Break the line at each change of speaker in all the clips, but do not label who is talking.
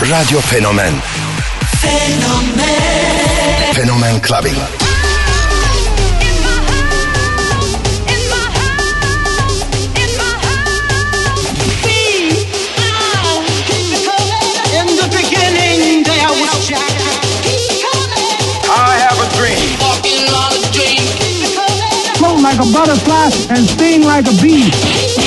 Radyo Fenomen
Fenomen
Fenomen Clubbing.
In my heart. In the beginning, there was Jack.
I have a dream.
float like a butterfly and sting like a bee.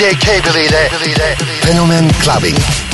DJ Cable ile Fenomen Clubbing.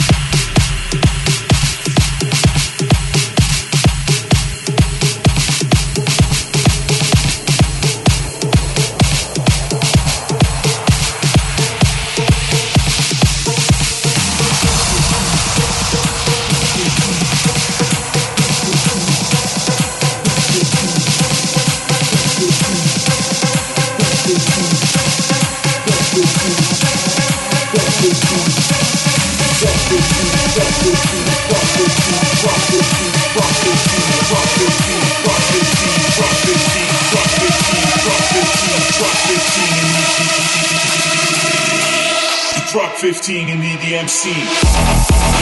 15 in the DMC.
Let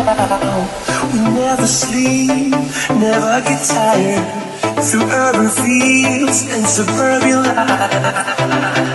We never sleep, never get tired. Through urban fields and suburban life.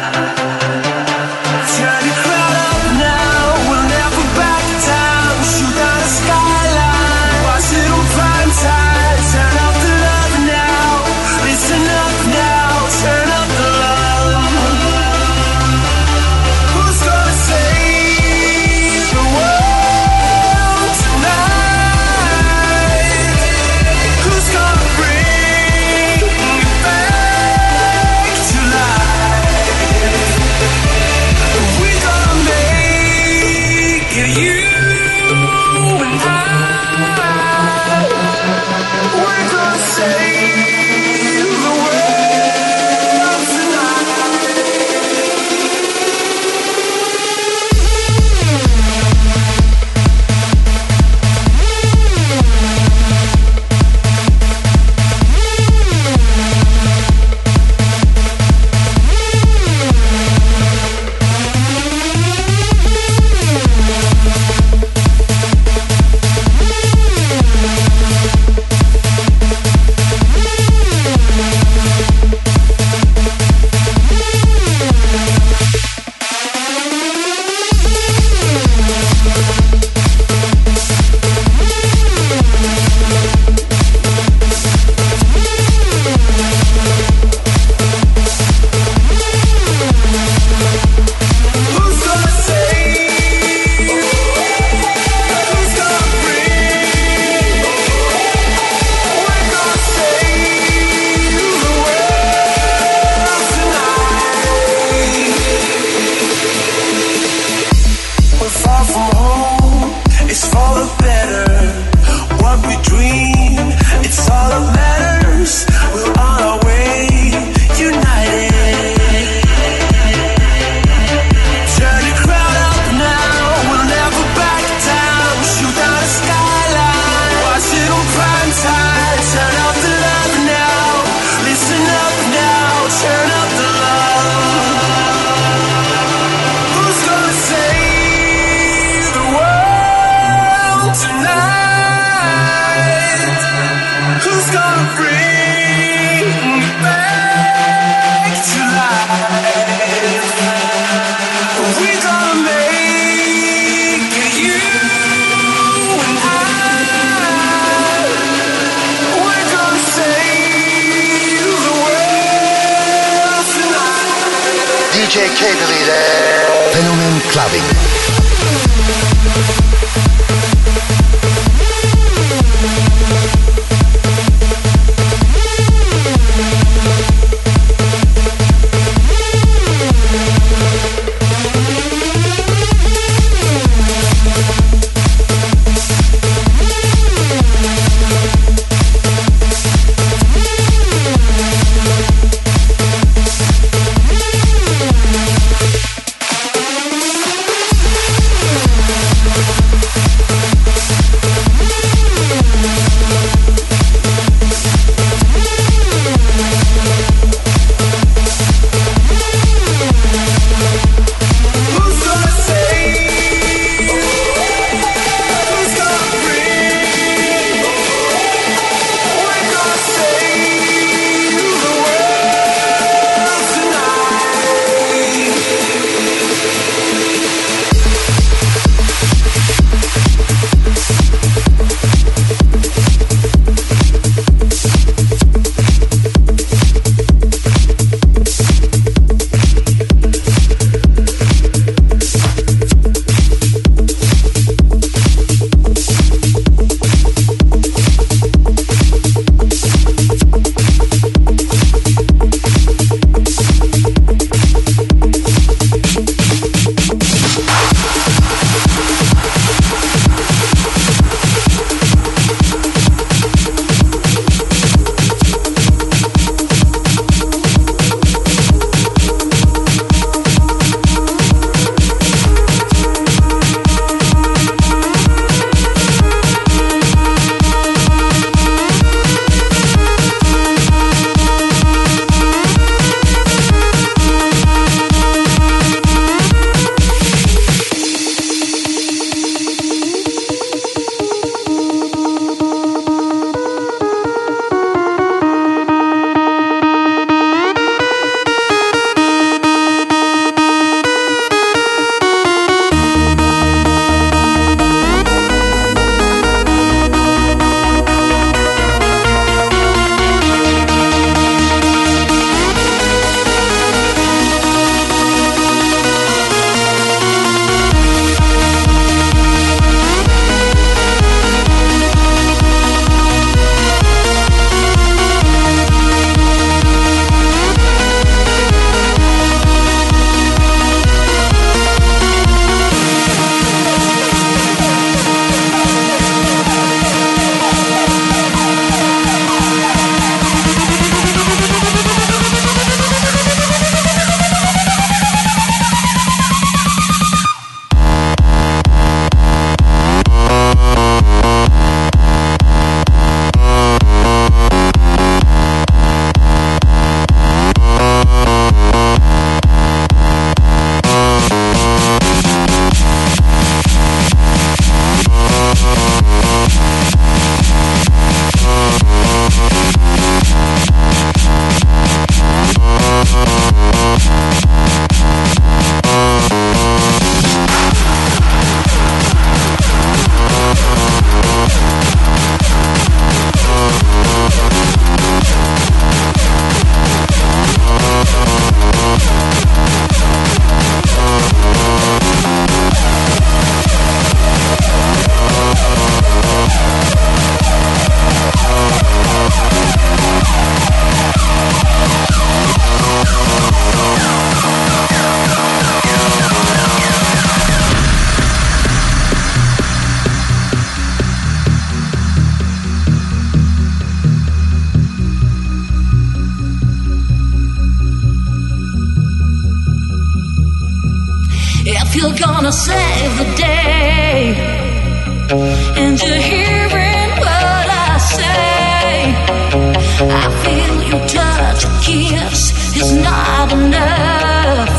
Is not enough.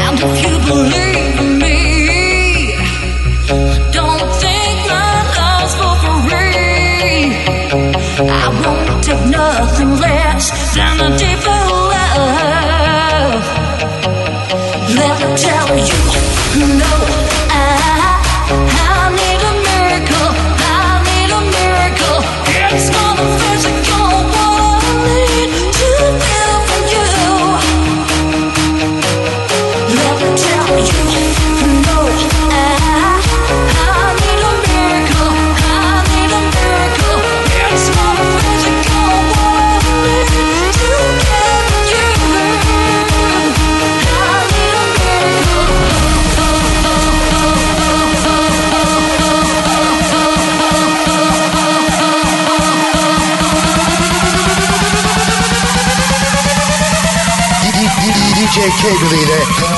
And if you believe in me, don't think my love's for free. I won't take nothing less than a deeper love. Let me tell you, no,
K-Believe Fenomen Clubbing.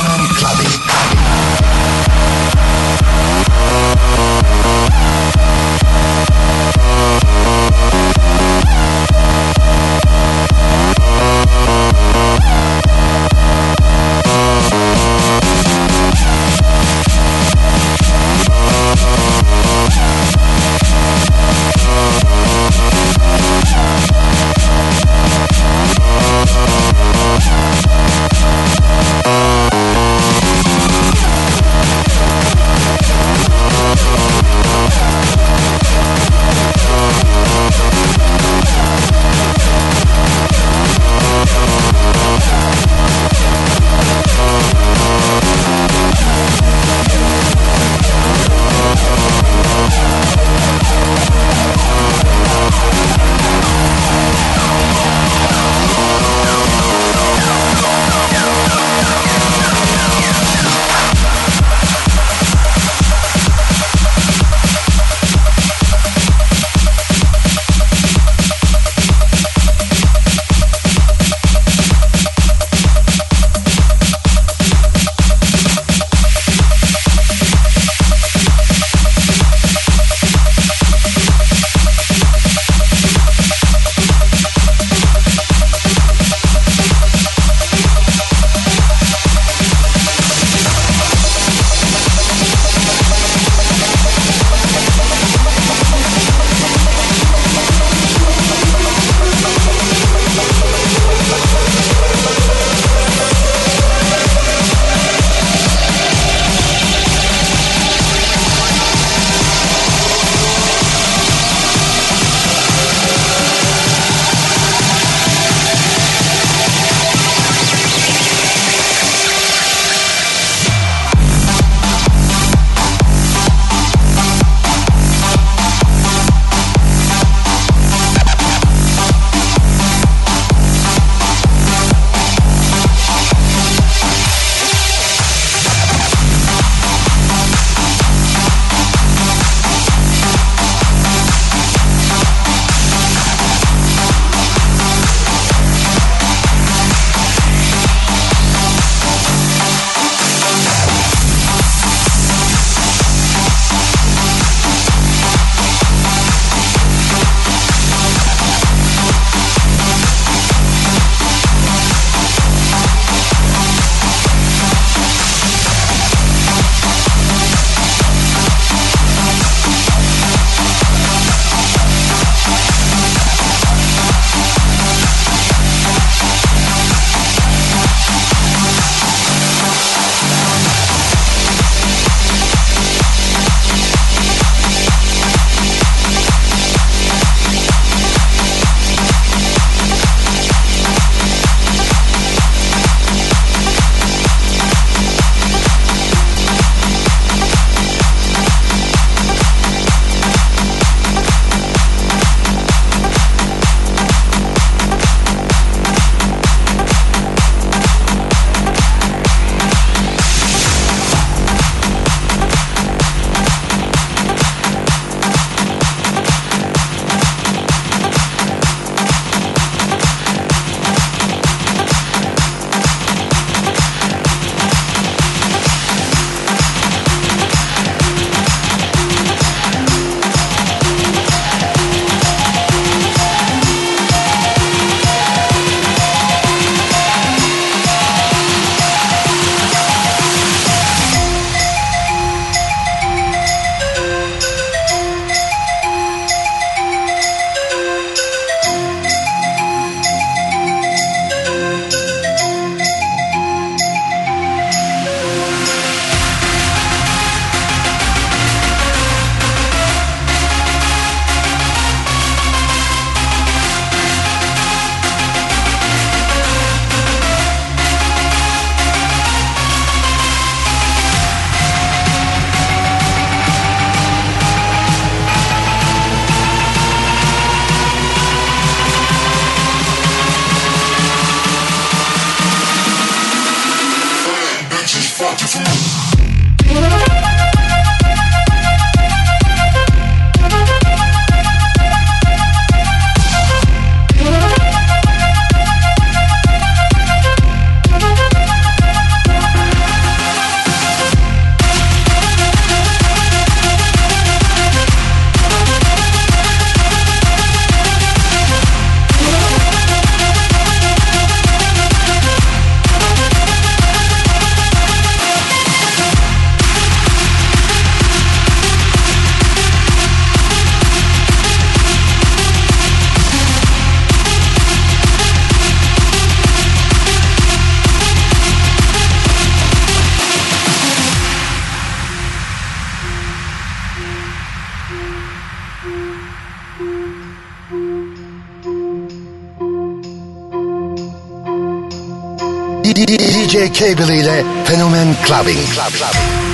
Cable ile Fenomen Clubbing. Club.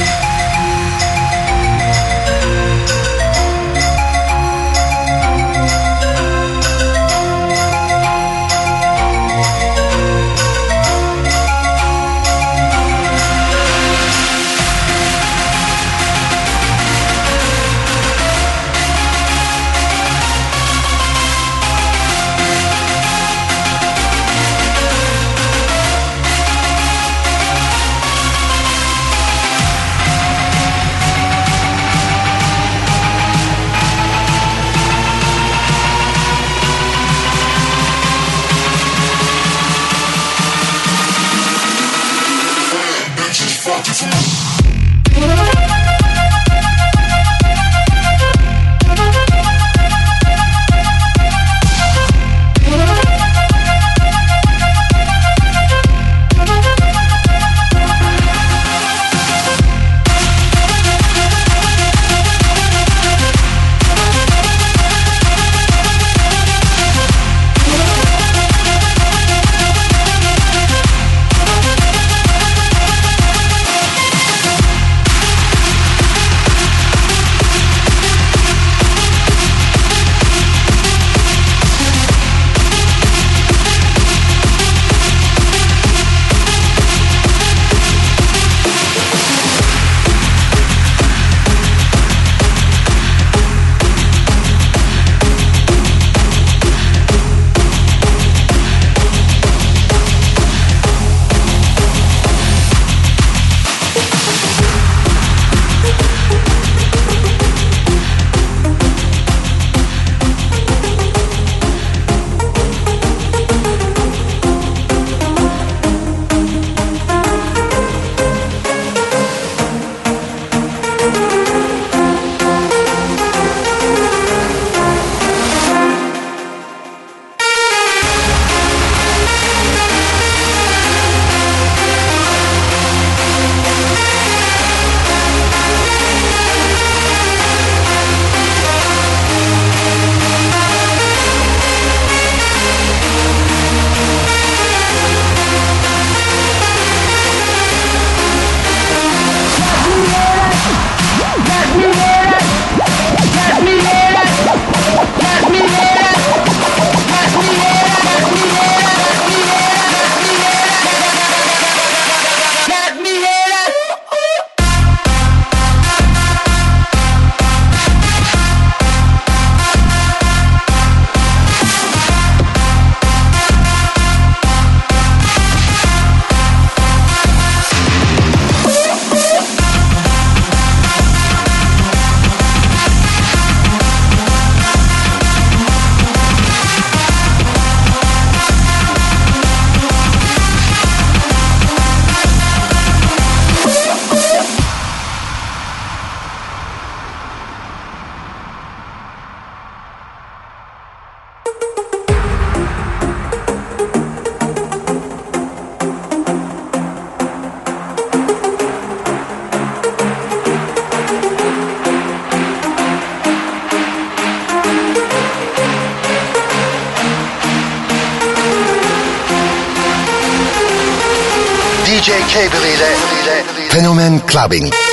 Clubbing.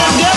down,
down.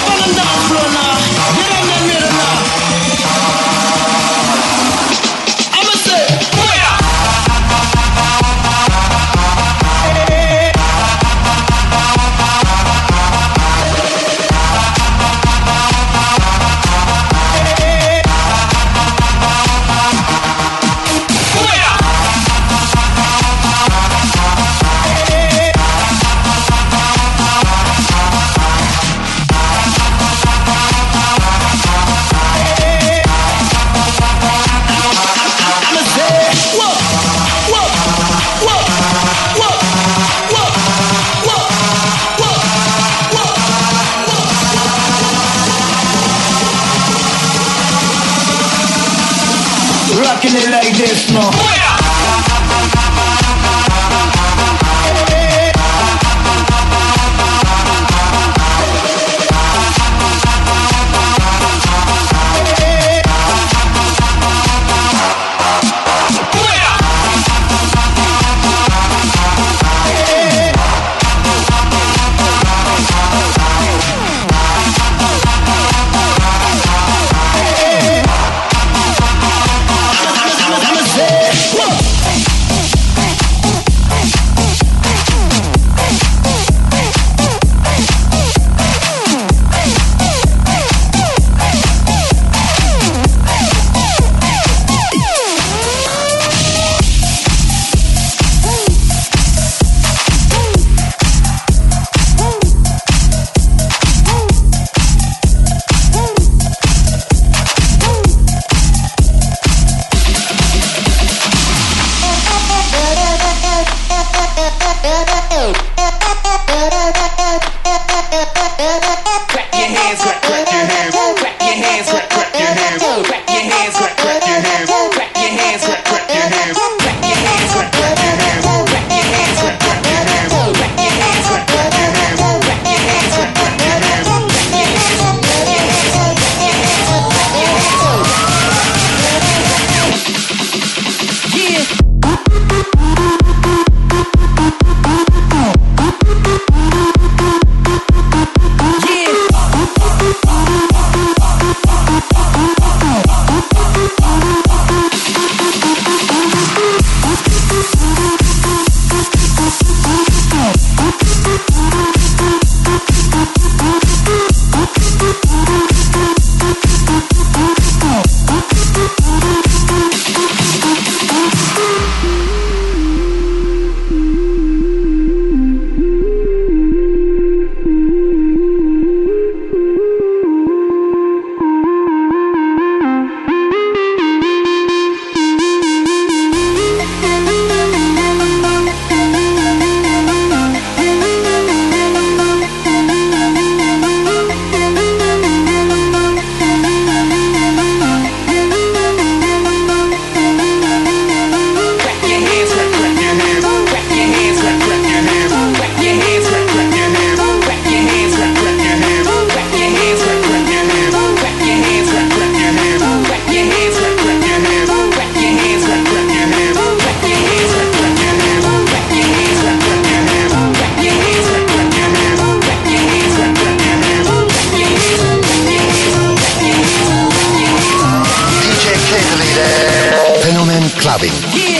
Fenomen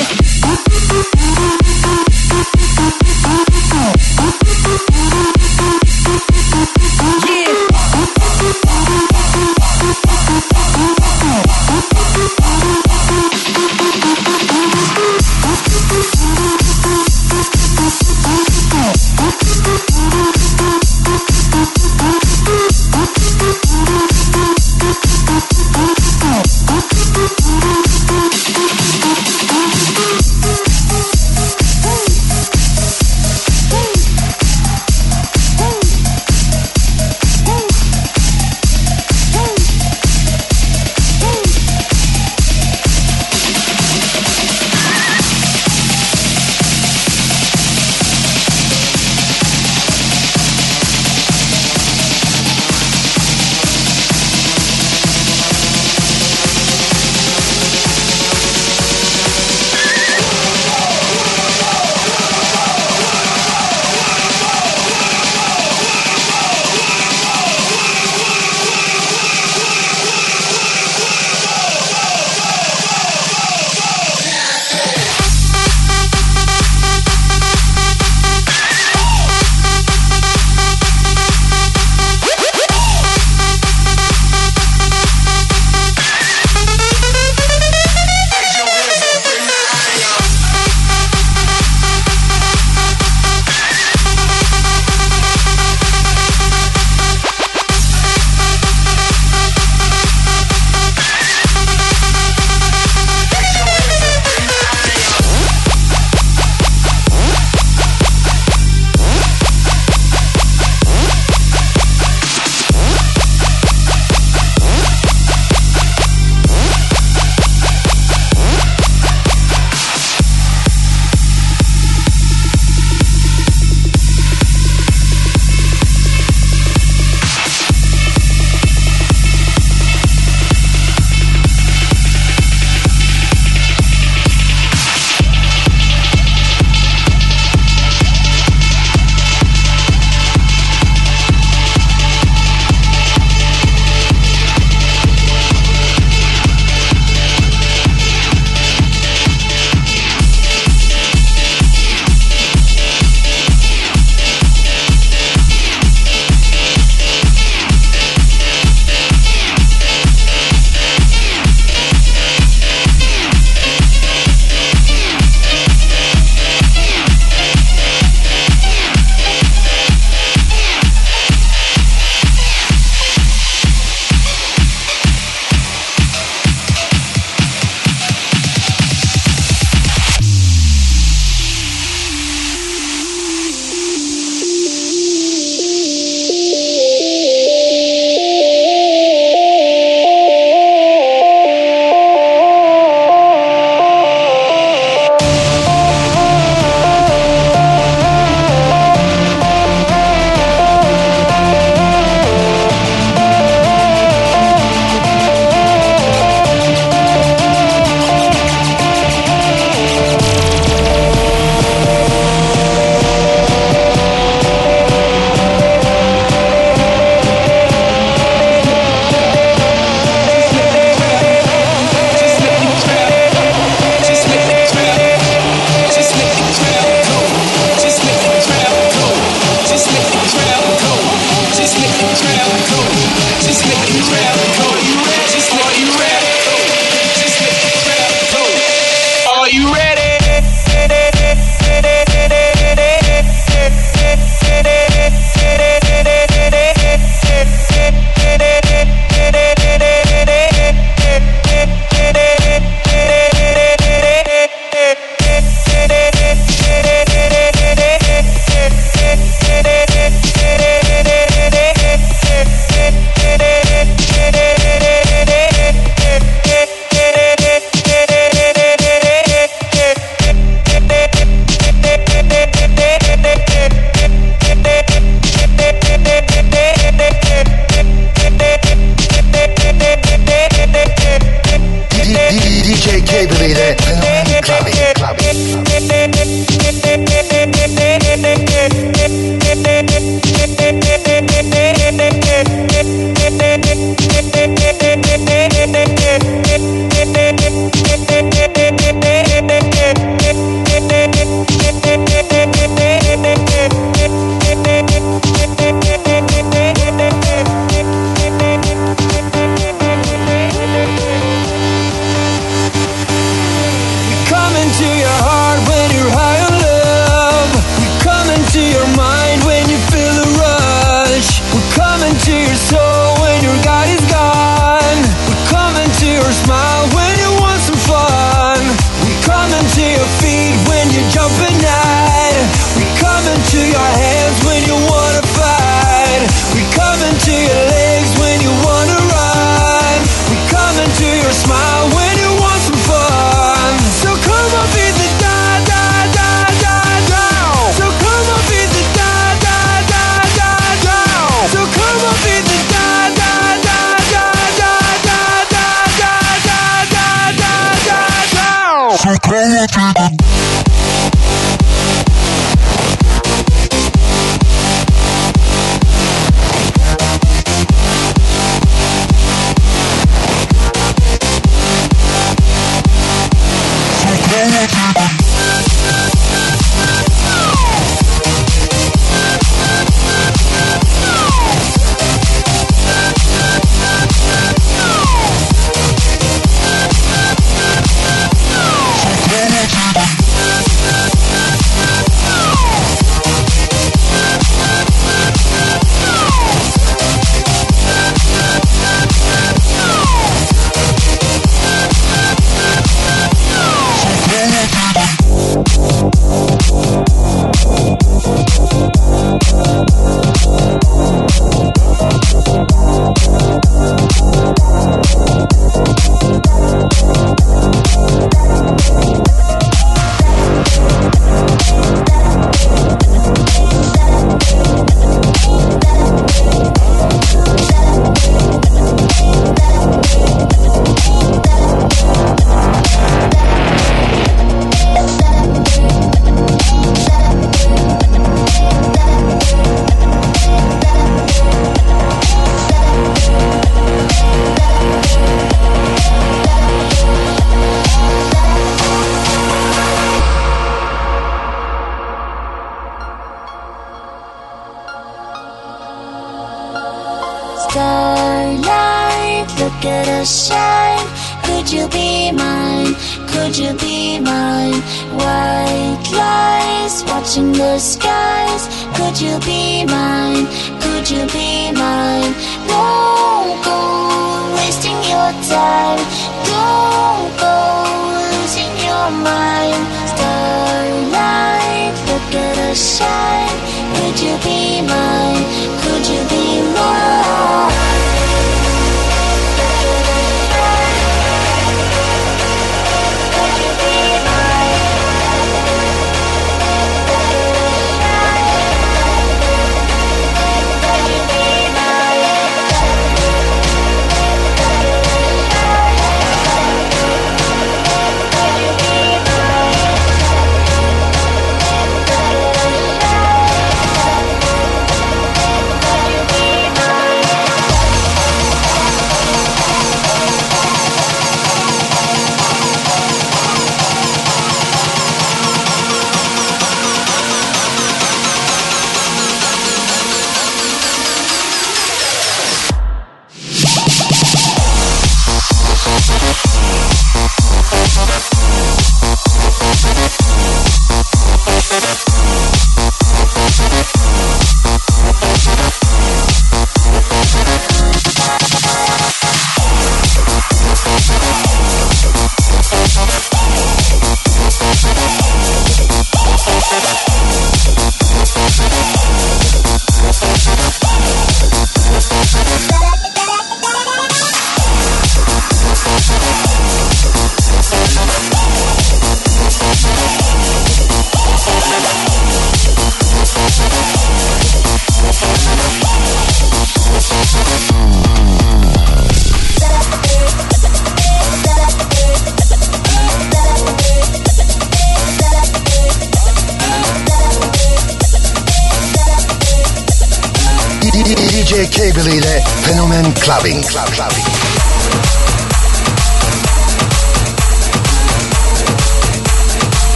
Clubbing. Club, clubbing.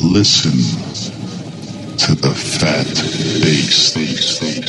Listen to the fat bass. Listen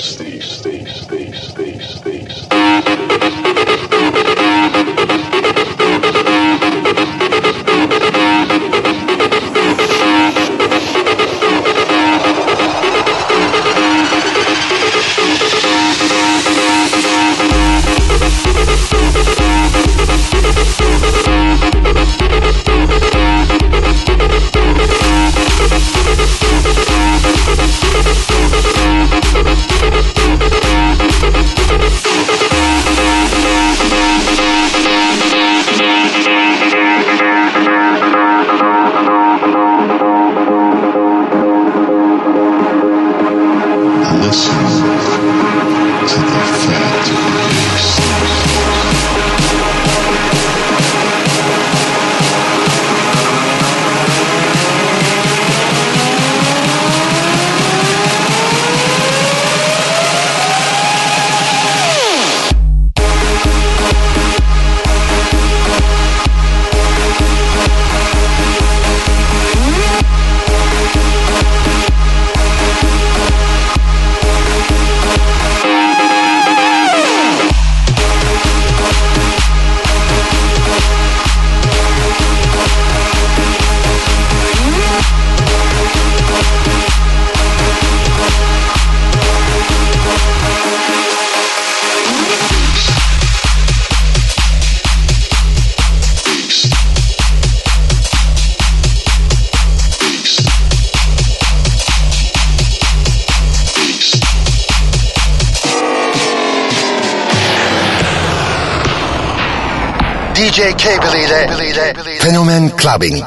DJ Cable ile Fenomen Clubbing.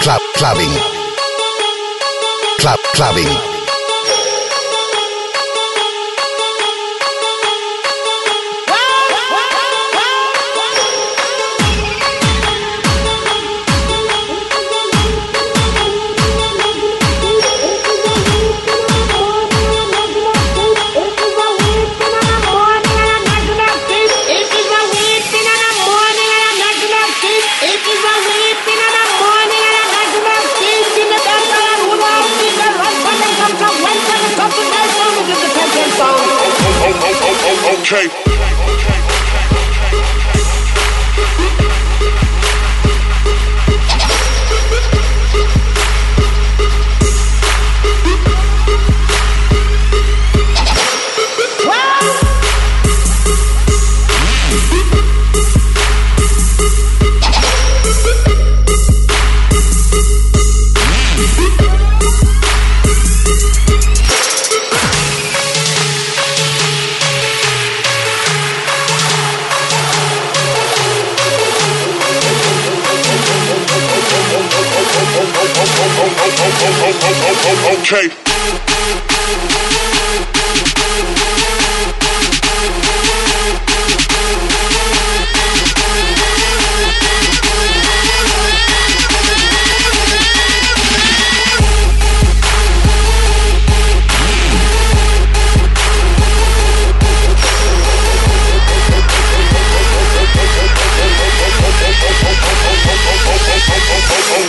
Club Clubbing. Club Clubbing.
Okay. Okay.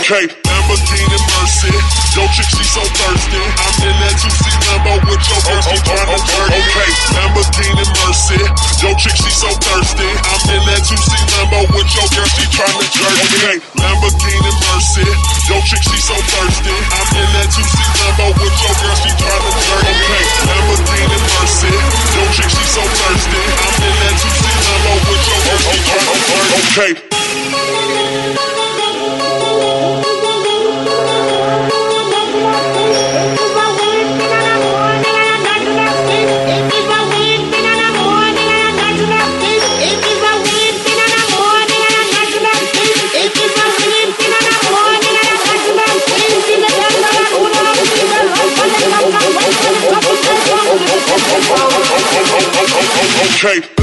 Okay, Lamborghini Mercy. Yo, chick, she so thirsty. I'm in that 2C Lambo with your girl, she tryna jerk. Okay, Lamborghini Mercy. Yo, chick, she so thirsty. I'm in that 2C Lambo with your girl, she tryna jerk. Okay, Lamborghini Mercy. Yo, chick, she so thirsty. I'm in that 2C Lambo with your girl, she tryna jerk. Okay, Lamborghini Mercy. Yo, chick, she so thirsty. I'm in that 2C Lambo with your girl, she tryna jerk. Okay. Okay.